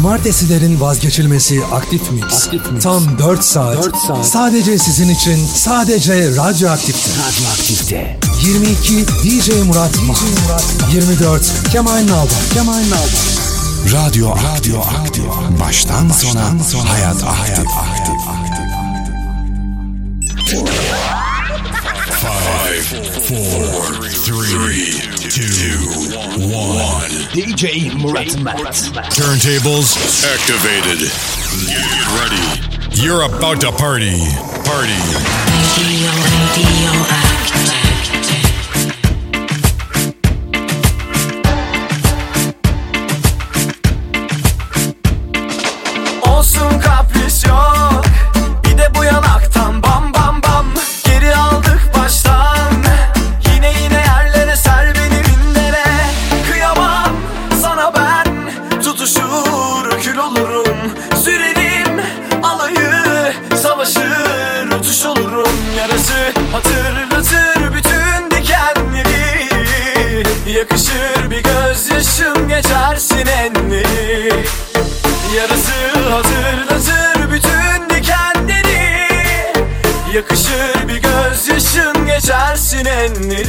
Cumartesilerin vazgeçilmesi Aktif Mix. Aktif Mix. Tam 4 saat. 4 saat. Sadece sizin için, sadece Radyoaktif'te. Radyoaktifte. 22 DJ Murat Murat 24 Kemal Nalda. Kemal Nalda. Radyo Radyo Aktif. Baştan, sona, hayat aktif. aktif. Five, four, three, two, one. DJ Murat Mert. Turntables activated. Get ready. You're about to party. Party. Radio, radio active.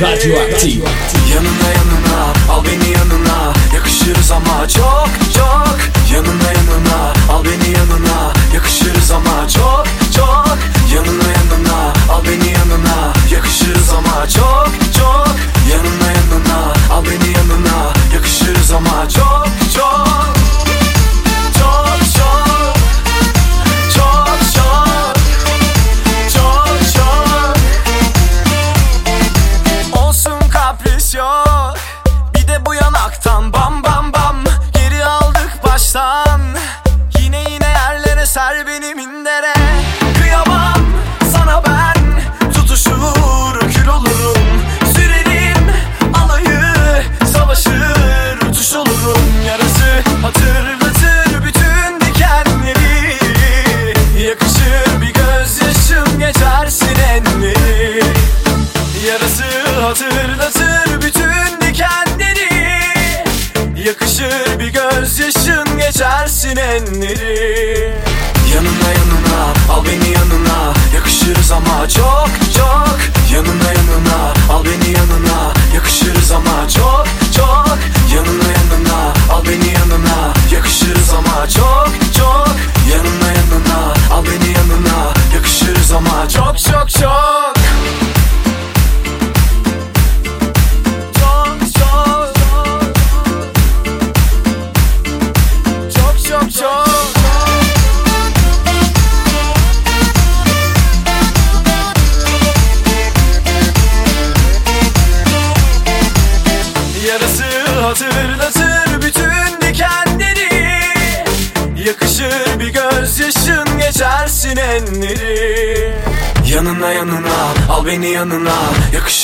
Radyoaktif. Yanına yanına al beni yanına. Yakışırız ama çok çok. Yanına yanına al beni yanına. Yakışırız ama çok çok. Yanına yanına al beni yanına. Yakışırız ama çok çok. Yanına yanına al beni yanına. Yakışırız ama çok çok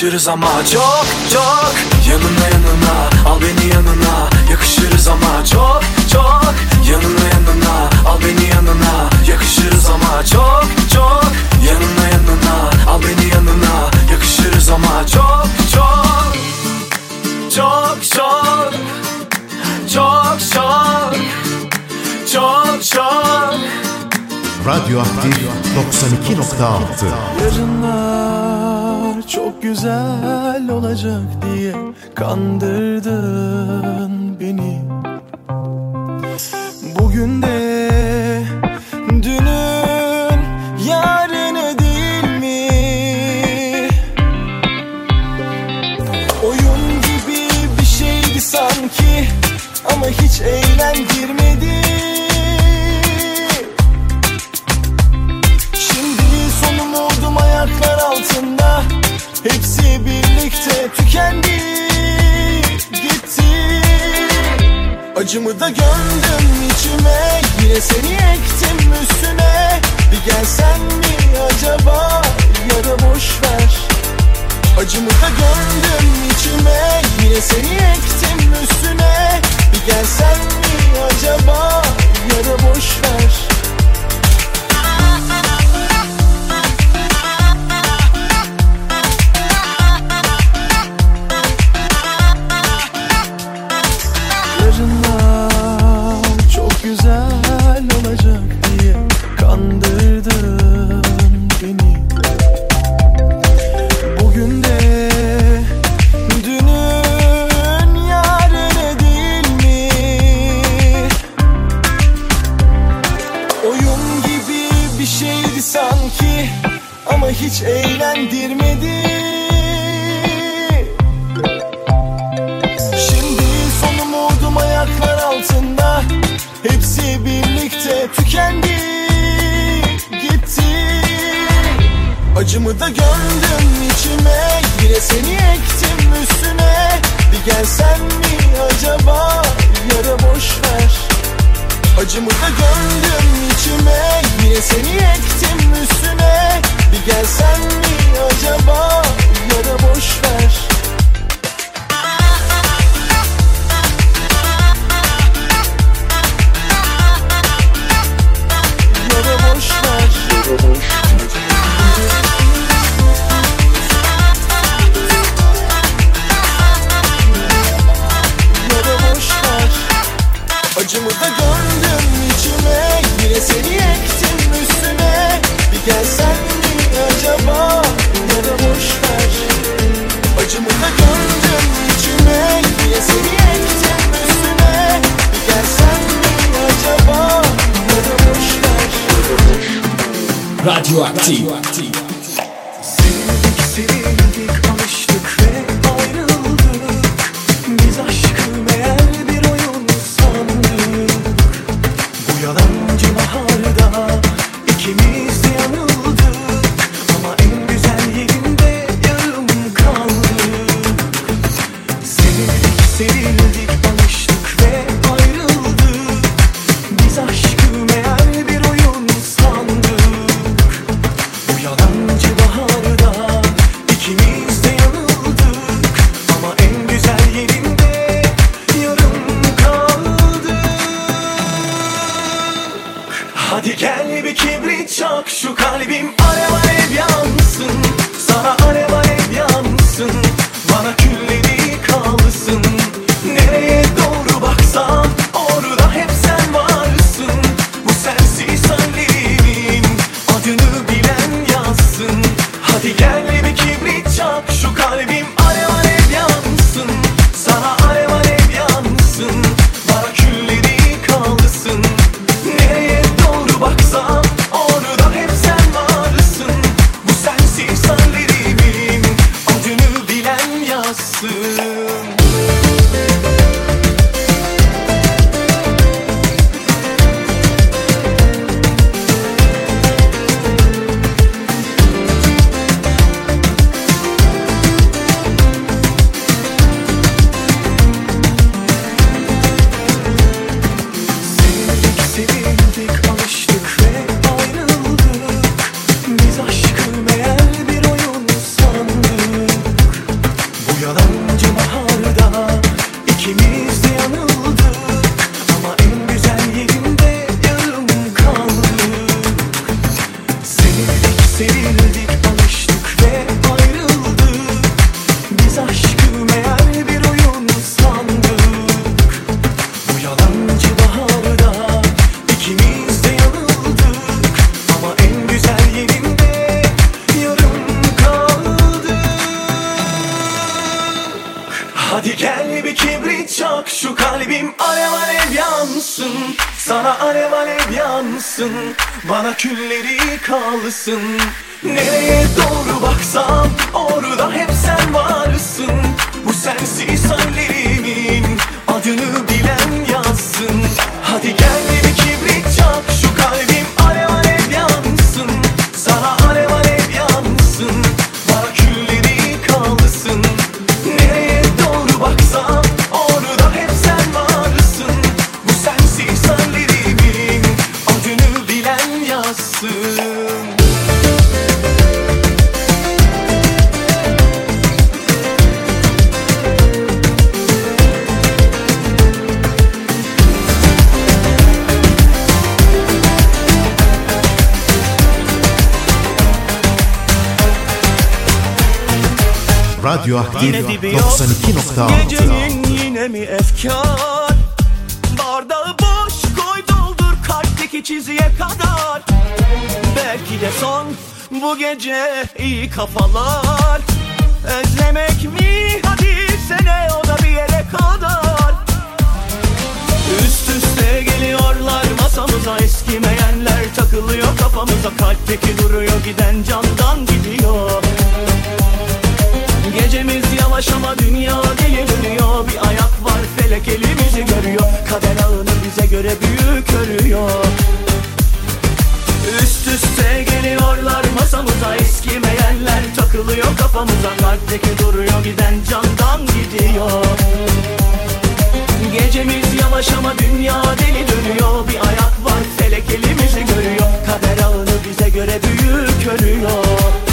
Yakışırız ama çok çok. Yanına yanına al beni yanına. Yakışırız ama çok çok. Yanına yanına al beni yanına. Yakışırız ama çok çok. Yanına yanına al beni yanına. Yakışırız ama çok çok. Çok çok. Çok çok. Çok çok. Radyoaktif 92.6 Yarınlar çok güzel olacak diye kandırdın beni Bugün de dünün yarını değil mi? Oyun gibi bir şeydi sanki ama hiç eğlendirmedi tükendi Gitti. Acımı da gömdüm içime Yine seni ektim üstüne. Bir gelsen mi acaba ya da boş ver. Acımı da gömdüm içime Yine seni ektim üstüne. Bir gelsen mi acaba ya da boş ver seni Bugün de dünün yarını değil mi? Oyun gibi bir şeydi sanki ama hiç eğlendirmiyor Acımı da gömdüm içime. Yine seni ektim üstüne. Bir gelsen mi acaba? Yara boş ver. Acımı da gömdüm içime. Yine seni ektim üstüne. Bir gelsen mi acaba? Yara boş ver. Yara boş ver. Yara seni ektim üstüne. Bir gelsen mi acaba? Yara boş ver? Acımı da gömdüm içime. Yine seni ektim üstüne? Bir gelsen mi acaba? Yara boş ver? Radyoaktif. Sevdik Gel bir kibrit çak şu kalbim alev Külleri kalsın. Nereye doğru baksam orada hep sen varsın. Bu sensiz hallerimin adını bilen yazsın. Hadi gel Radyoaktif 92.6 Gecenin yine mi efkar? Bardağı boş koy doldur kalpteki çizgiye kadar. Belki de son bu gece iyi kafalar. Özlemek mi? Hadi sene o da bir yere kadar. Üst üste geliyorlar masamıza eskimeyenler Takılıyor kafamıza. Kalpteki duruyor giden candan gidiyor. Gecemiz yavaş ama dünya deli dönüyor. Bir ayak var felek elimizi görüyor. Kader ağını bize göre büyük örüyor. Üst üste geliyorlar masamıza Eskimeyenler takılıyor kafamıza. Kalpteki duruyor giden candan gidiyor. Gecemiz yavaş ama dünya deli dönüyor. Bir ayak var felek elimizi görüyor. Kader ağını bize göre büyük örüyor.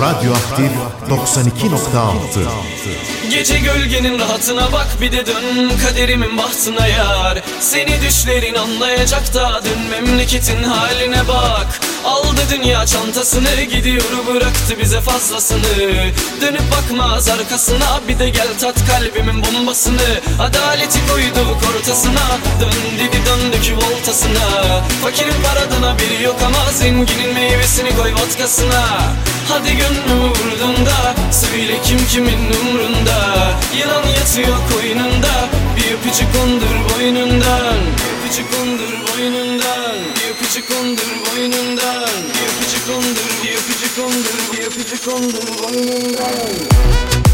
Radyoaktif 92.6 Gece gölgenin rahatına bak bir de dön kaderimin bahtına yar. Seni düşlerin anlayacak da dön memleketin haline bak. Aldı dünya çantasını gidiyor bıraktı bize fazlasını. Dönüp bakmaz arkasına bir de gel tat kalbimin bombasını. Adaleti koyduk ortasına dön dedi döndük voltasına Fakirin paradan haberi yok ama zenginin meyvesini koy vodkasına Hadi gönlümü vurdun da Söyle kim kimin umrunda. Yılan yatıyor koynunda Bir öpücük kondur boynundan. Bir öpücük kondur boynundan Bir öpücük kondur boynundan. Bir öpücük kondur Bir öpücük kondur Bir öpücük kondur boynundan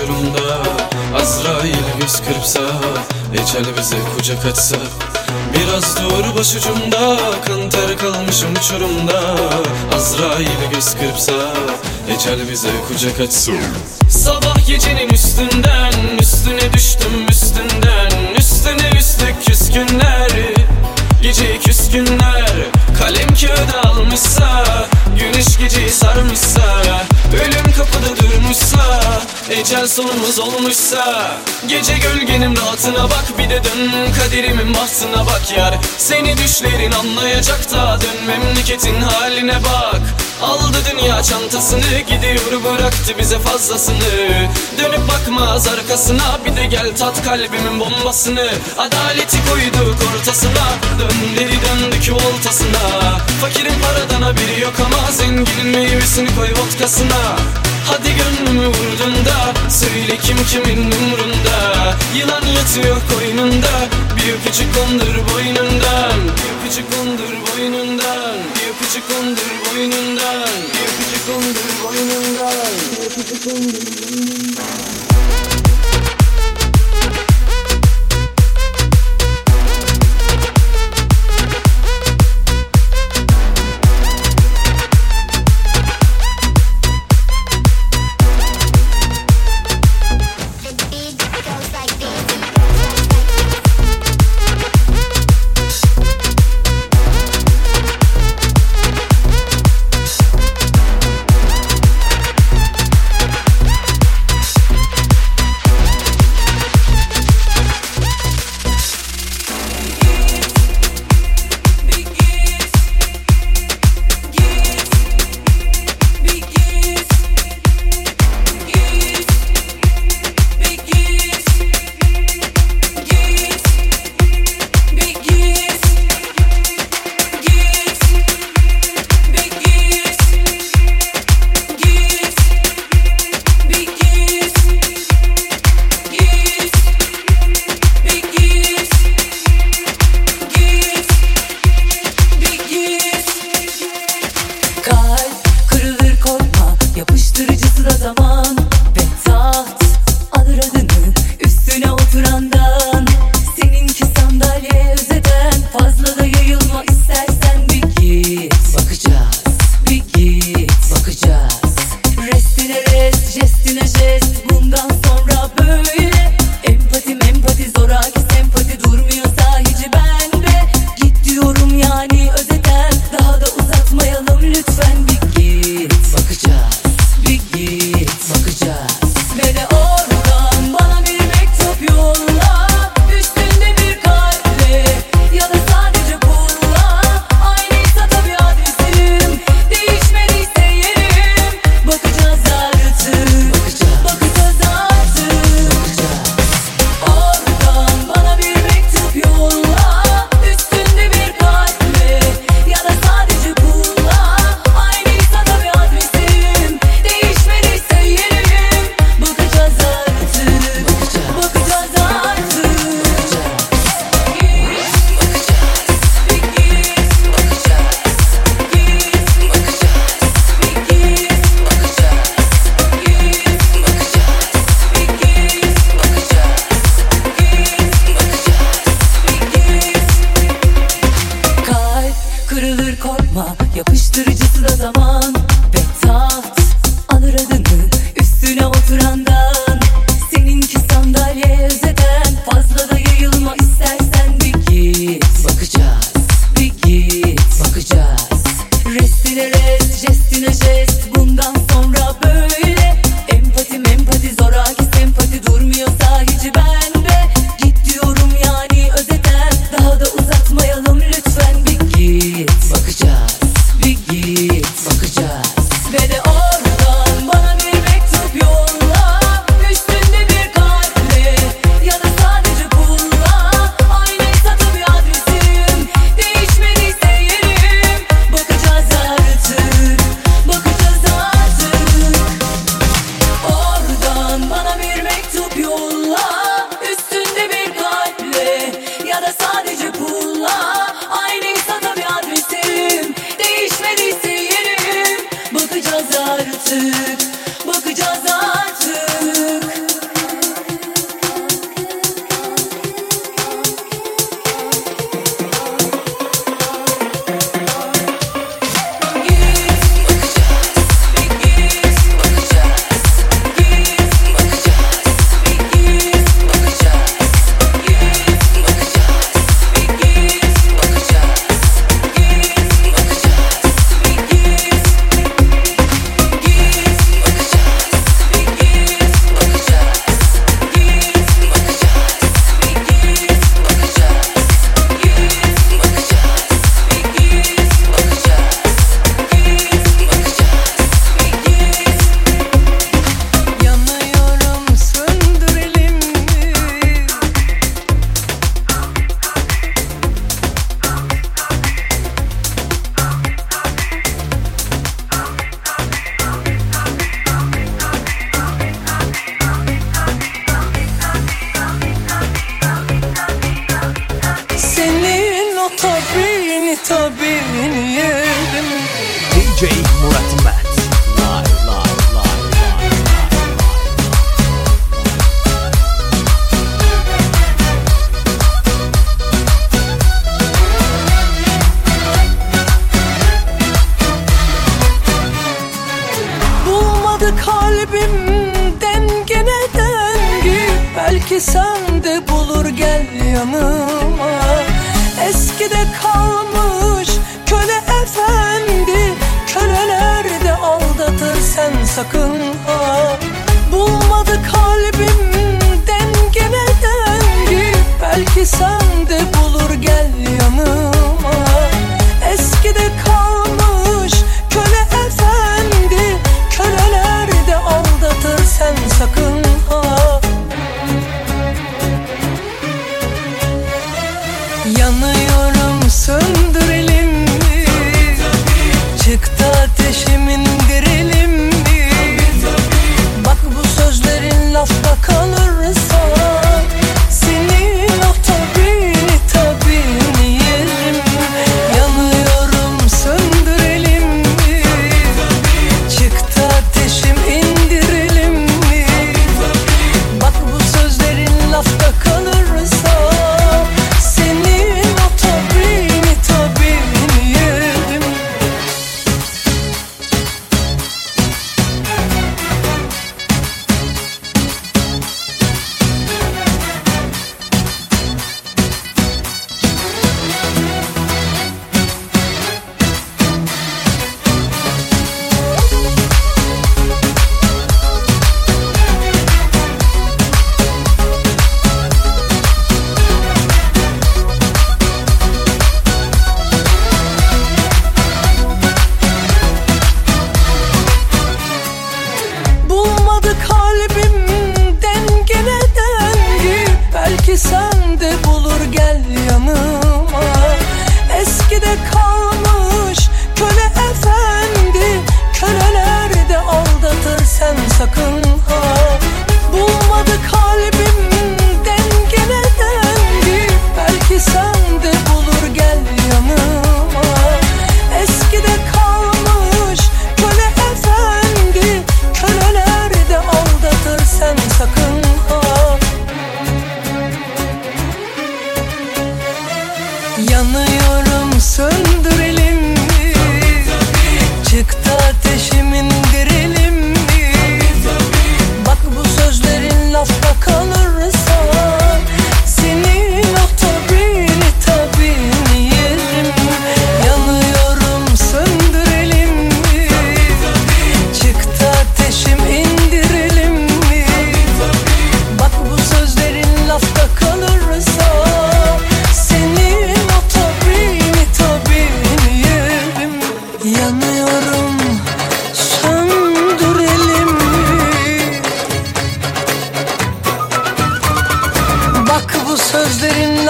uçurumda Azrail göz kırpsa Ecel bize kucak açsa Biraz dur başucumda Kan ter kalmışım uçurumda Azrail göz kırpsa Ecel bize kucak açsa Sabah gecenin üstünden Üstüne düştüm üstünden. Üstüne üstlük küskünler Gece küskünler Kalem kağıda almışsa Güneş geceyi sarmışsa Ecel sonumuz olmuşsa Gece gölgenin rahatına bak Bir de dön kaderimin bahtına bak yar. Seni düşlerin anlayacak da Dön memleketin haline bak. Aldı dünya çantasını Gidiyor bıraktı bize fazlasını. Dönüp bakmaz arkasına Bir de gel tat kalbimin bombasını. Adaleti koyduk ortasına Dön dedi döndük voltasına. Fakirin paradan haberi yok ama Zenginin meyvesini koy vodkasına Hadi gönlümü vurdun da Söyle kim kimin umrunda? Yılan yatıyor koynunda Bir öpücük kondur boynundan. Bir öpücük kondur boynundan Bir öpücük kondur boynundan. Bir öpücük kondur boynundan. Bir öpücük kondur boynundan years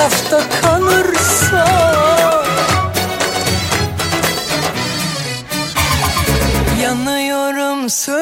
lafta kalırsa. Yanıyorum söndürelim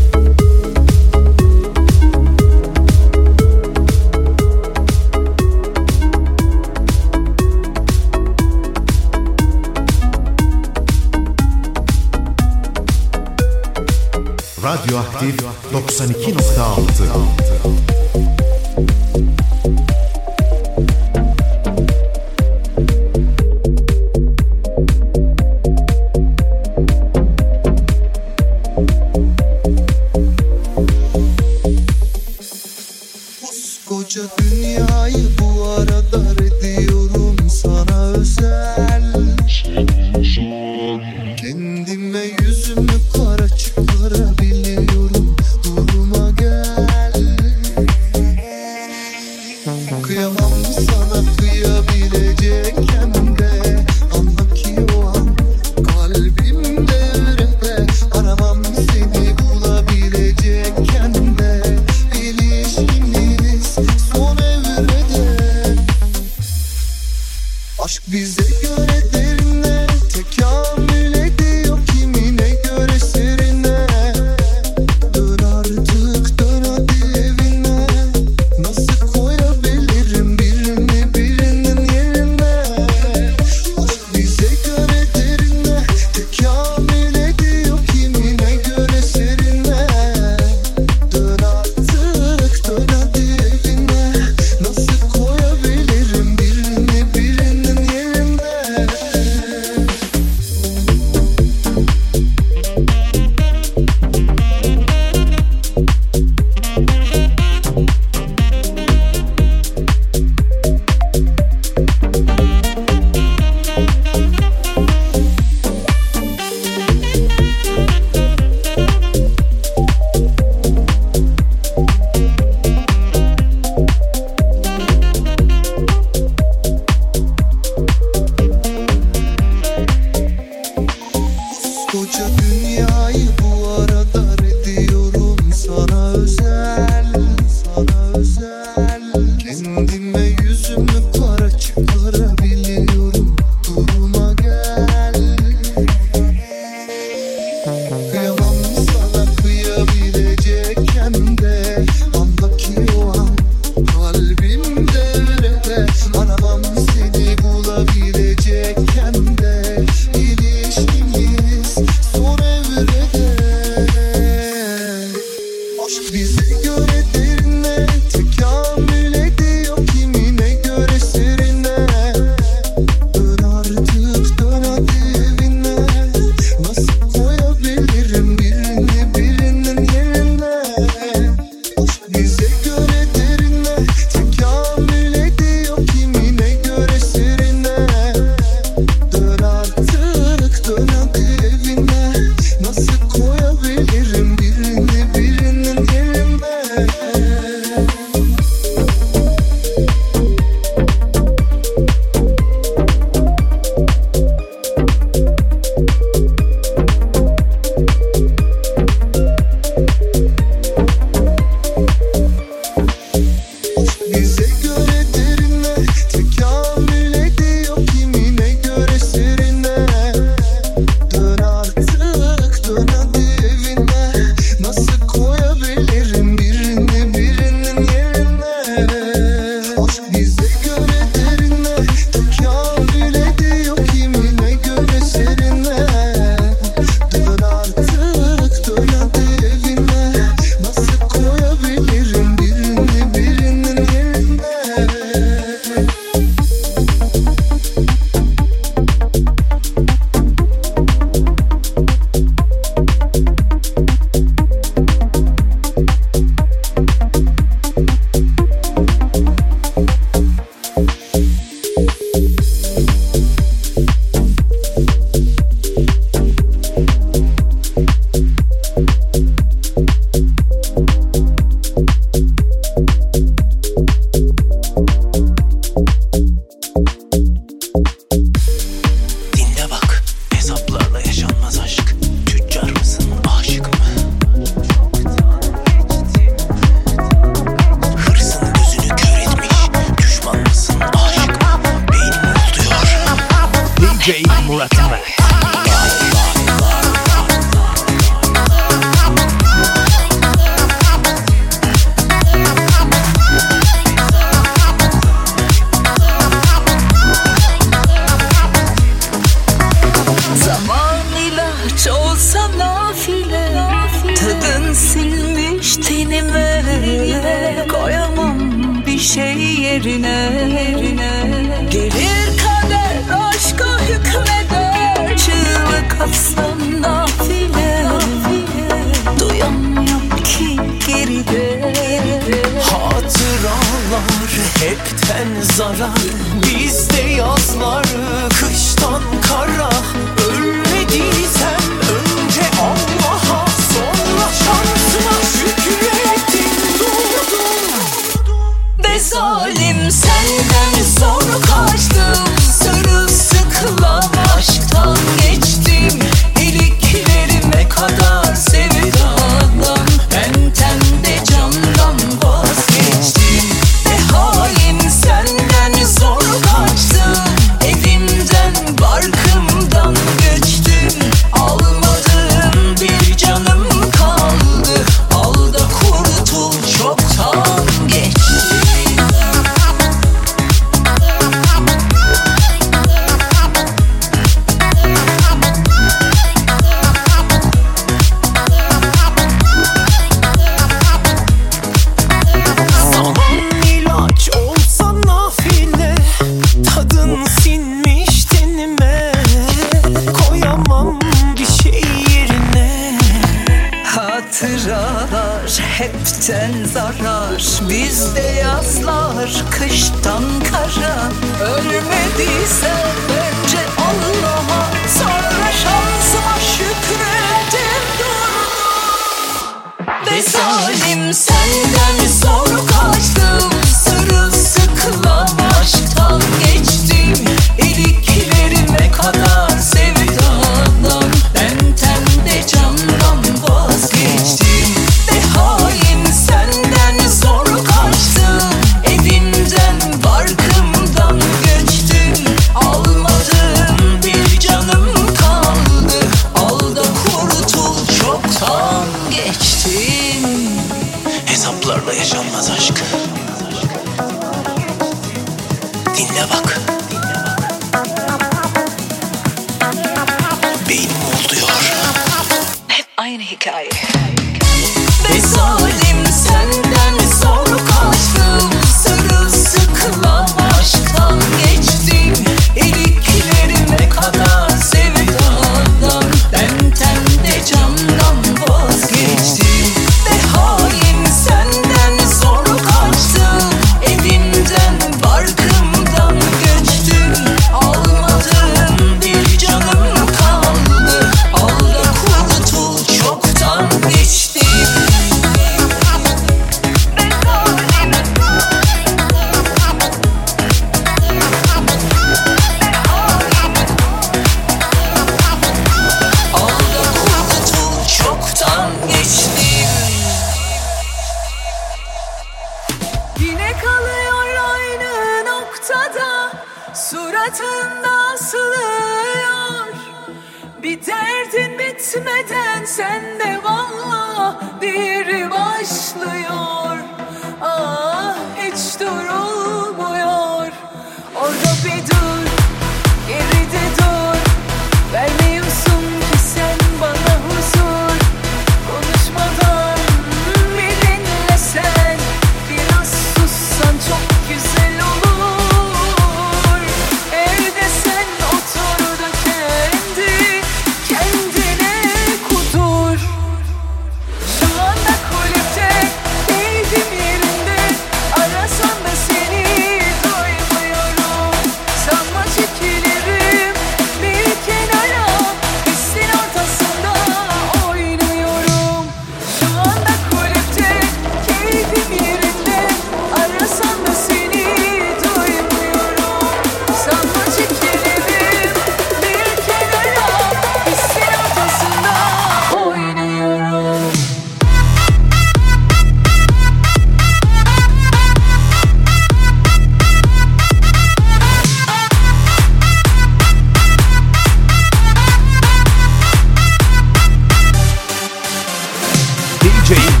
DJ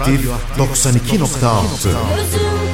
Radyoaktif 92.6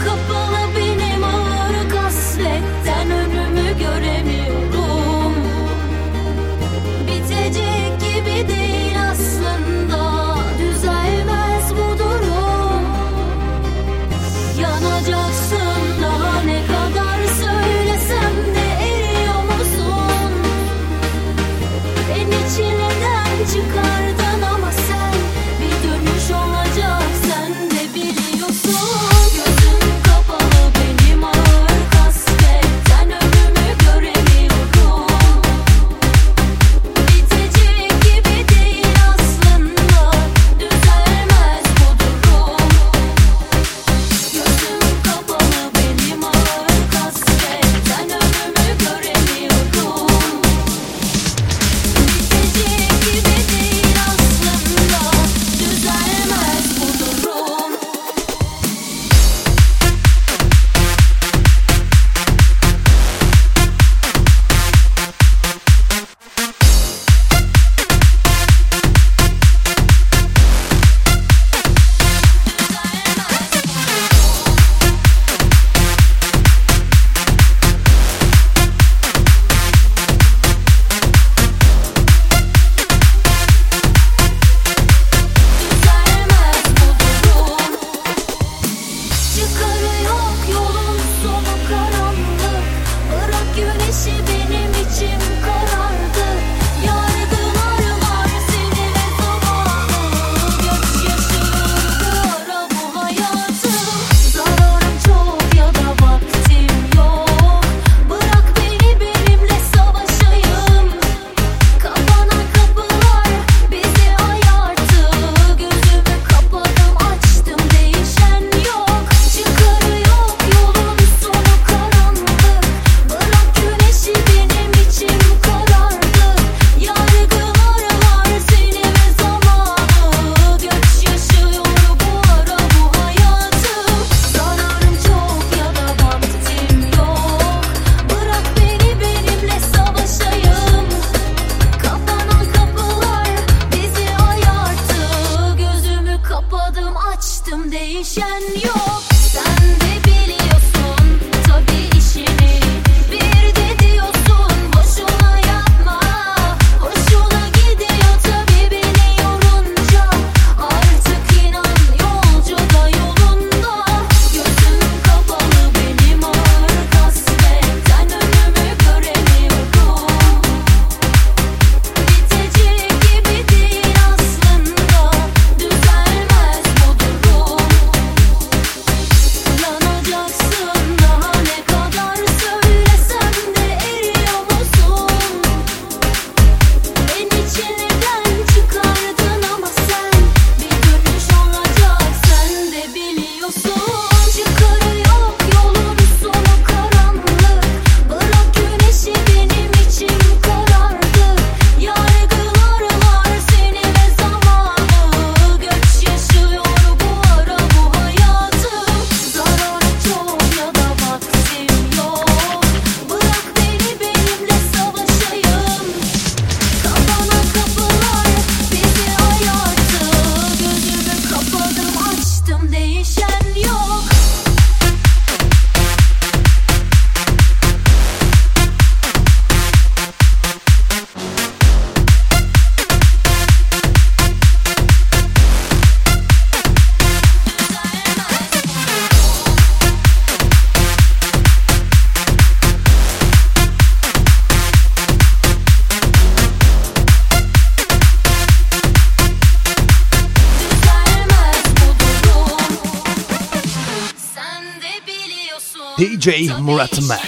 DJ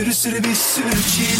Sürü sürü bir sürü çile